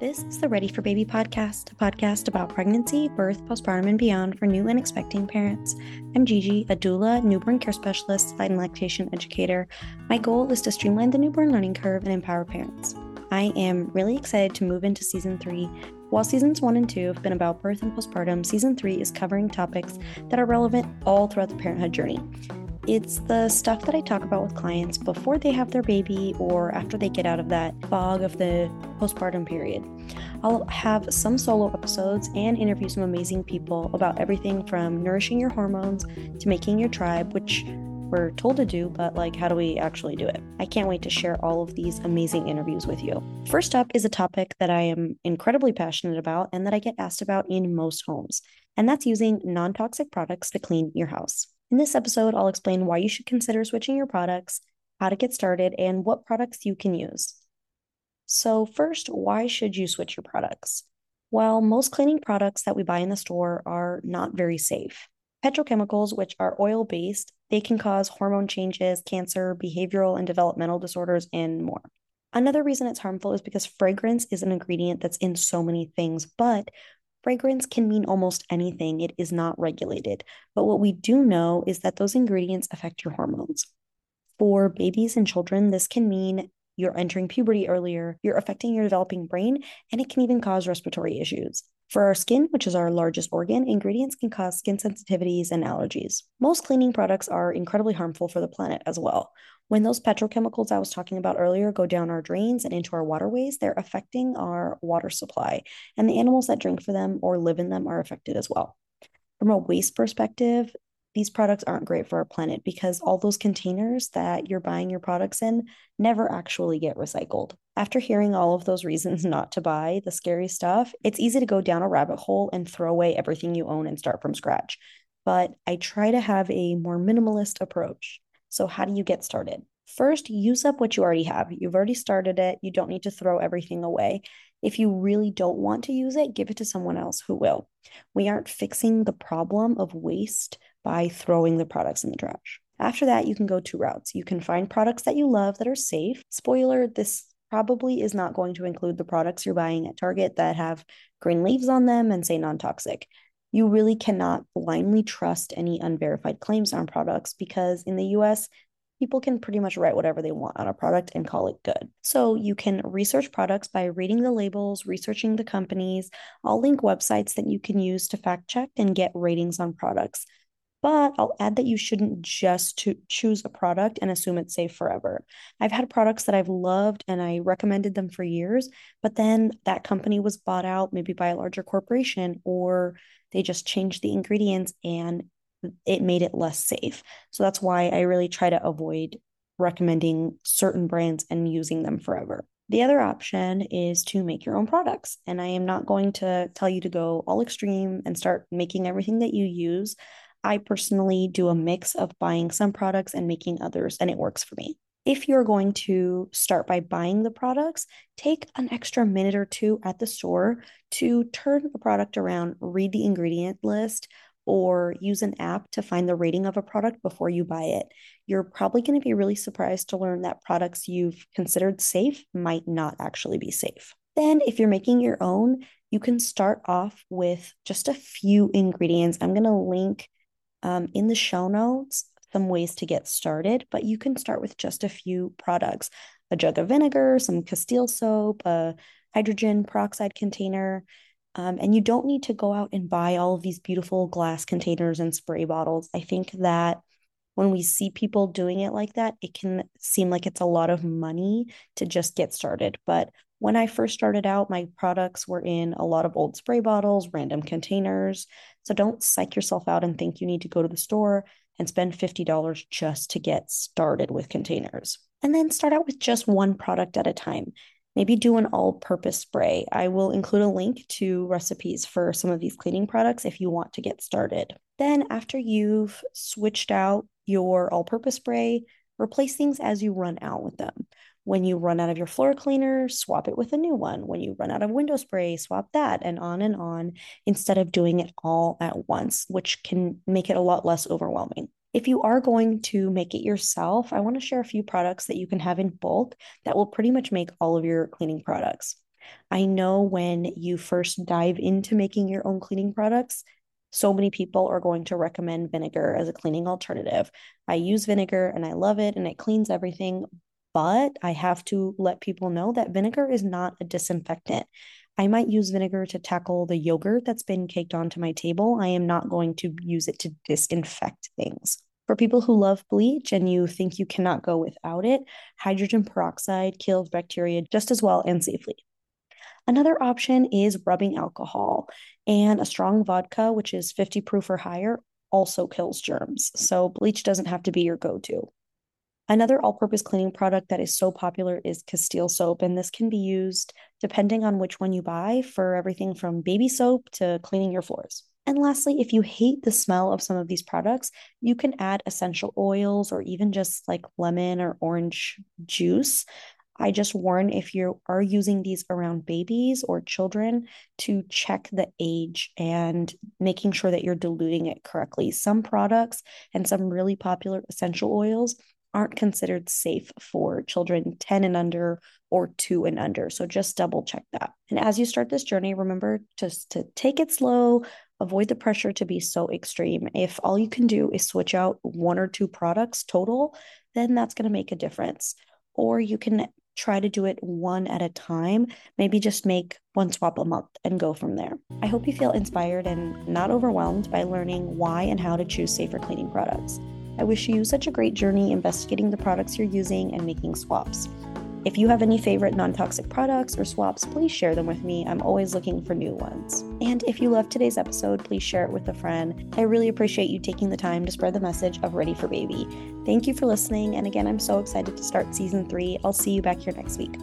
This is the Ready for Baby podcast, a podcast about pregnancy, birth, postpartum, and beyond for new and expecting parents. I'm Gigi, a doula, newborn care specialist, and lactation educator. My goal is to streamline the newborn learning curve and empower parents. I am really excited to move into season three. While seasons one and two have been about birth and postpartum, season three is covering topics that are relevant all throughout the parenthood journey. It's the stuff that I talk about with clients before they have their baby or after they get out of that fog of the postpartum period. I'll have some solo episodes and interview some amazing people about everything from nourishing your hormones to making your tribe, which we're told to do, but like, how do we actually do it? I can't wait to share all of these amazing interviews with you. First up is a topic that I am incredibly passionate about and that I get asked about in most homes, and that's using non toxic products to clean your house. In this episode, I'll explain why you should consider switching your products, how to get started, and what products you can use. So, first, why should you switch your products? Well, most cleaning products that we buy in the store are not very safe. Petrochemicals, which are oil based, they can cause hormone changes, cancer, behavioral and developmental disorders, and more. Another reason it's harmful is because fragrance is an ingredient that's in so many things, but Fragrance can mean almost anything, it is not regulated. But what we do know is that those ingredients affect your hormones. For babies and children, this can mean you're entering puberty earlier, you're affecting your developing brain, and it can even cause respiratory issues. For our skin, which is our largest organ, ingredients can cause skin sensitivities and allergies. Most cleaning products are incredibly harmful for the planet as well. When those petrochemicals I was talking about earlier go down our drains and into our waterways, they're affecting our water supply, and the animals that drink for them or live in them are affected as well. From a waste perspective, these products aren't great for our planet because all those containers that you're buying your products in never actually get recycled. After hearing all of those reasons not to buy the scary stuff, it's easy to go down a rabbit hole and throw away everything you own and start from scratch. But I try to have a more minimalist approach. So, how do you get started? First, use up what you already have. You've already started it. You don't need to throw everything away. If you really don't want to use it, give it to someone else who will. We aren't fixing the problem of waste by throwing the products in the trash. After that, you can go two routes. You can find products that you love that are safe. Spoiler, this probably is not going to include the products you're buying at Target that have green leaves on them and say non toxic you really cannot blindly trust any unverified claims on products because in the US, people can pretty much write whatever they want on a product and call it good. So you can research products by reading the labels, researching the companies. I'll link websites that you can use to fact check and get ratings on products. But I'll add that you shouldn't just to choose a product and assume it's safe forever. I've had products that I've loved and I recommended them for years, but then that company was bought out maybe by a larger corporation or they just changed the ingredients and it made it less safe. So that's why I really try to avoid recommending certain brands and using them forever. The other option is to make your own products. And I am not going to tell you to go all extreme and start making everything that you use. I personally do a mix of buying some products and making others, and it works for me. If you're going to start by buying the products, take an extra minute or two at the store to turn the product around, read the ingredient list, or use an app to find the rating of a product before you buy it. You're probably going to be really surprised to learn that products you've considered safe might not actually be safe. Then, if you're making your own, you can start off with just a few ingredients. I'm going to link um, in the show notes some ways to get started, but you can start with just a few products a jug of vinegar, some Castile soap, a hydrogen peroxide container. Um, and you don't need to go out and buy all of these beautiful glass containers and spray bottles. I think that when we see people doing it like that, it can seem like it's a lot of money to just get started. But when I first started out, my products were in a lot of old spray bottles, random containers. So don't psych yourself out and think you need to go to the store and spend $50 just to get started with containers. And then start out with just one product at a time. Maybe do an all purpose spray. I will include a link to recipes for some of these cleaning products if you want to get started. Then, after you've switched out your all purpose spray, replace things as you run out with them. When you run out of your floor cleaner, swap it with a new one. When you run out of window spray, swap that, and on and on, instead of doing it all at once, which can make it a lot less overwhelming. If you are going to make it yourself, I want to share a few products that you can have in bulk that will pretty much make all of your cleaning products. I know when you first dive into making your own cleaning products, so many people are going to recommend vinegar as a cleaning alternative. I use vinegar and I love it and it cleans everything, but I have to let people know that vinegar is not a disinfectant. I might use vinegar to tackle the yogurt that's been caked onto my table. I am not going to use it to disinfect things. For people who love bleach and you think you cannot go without it, hydrogen peroxide kills bacteria just as well and safely. Another option is rubbing alcohol, and a strong vodka, which is 50 proof or higher, also kills germs. So bleach doesn't have to be your go to. Another all purpose cleaning product that is so popular is Castile soap, and this can be used depending on which one you buy for everything from baby soap to cleaning your floors. And lastly, if you hate the smell of some of these products, you can add essential oils or even just like lemon or orange juice I just warn if you are using these around babies or children to check the age and making sure that you're diluting it correctly. Some products and some really popular essential oils aren't considered safe for children 10 and under or 2 and under. So just double check that. And as you start this journey, remember just to take it slow, avoid the pressure to be so extreme. If all you can do is switch out one or two products total, then that's going to make a difference. Or you can try to do it one at a time. Maybe just make one swap a month and go from there. I hope you feel inspired and not overwhelmed by learning why and how to choose safer cleaning products. I wish you such a great journey investigating the products you're using and making swaps. If you have any favorite non toxic products or swaps, please share them with me. I'm always looking for new ones. And if you loved today's episode, please share it with a friend. I really appreciate you taking the time to spread the message of Ready for Baby. Thank you for listening. And again, I'm so excited to start season three. I'll see you back here next week.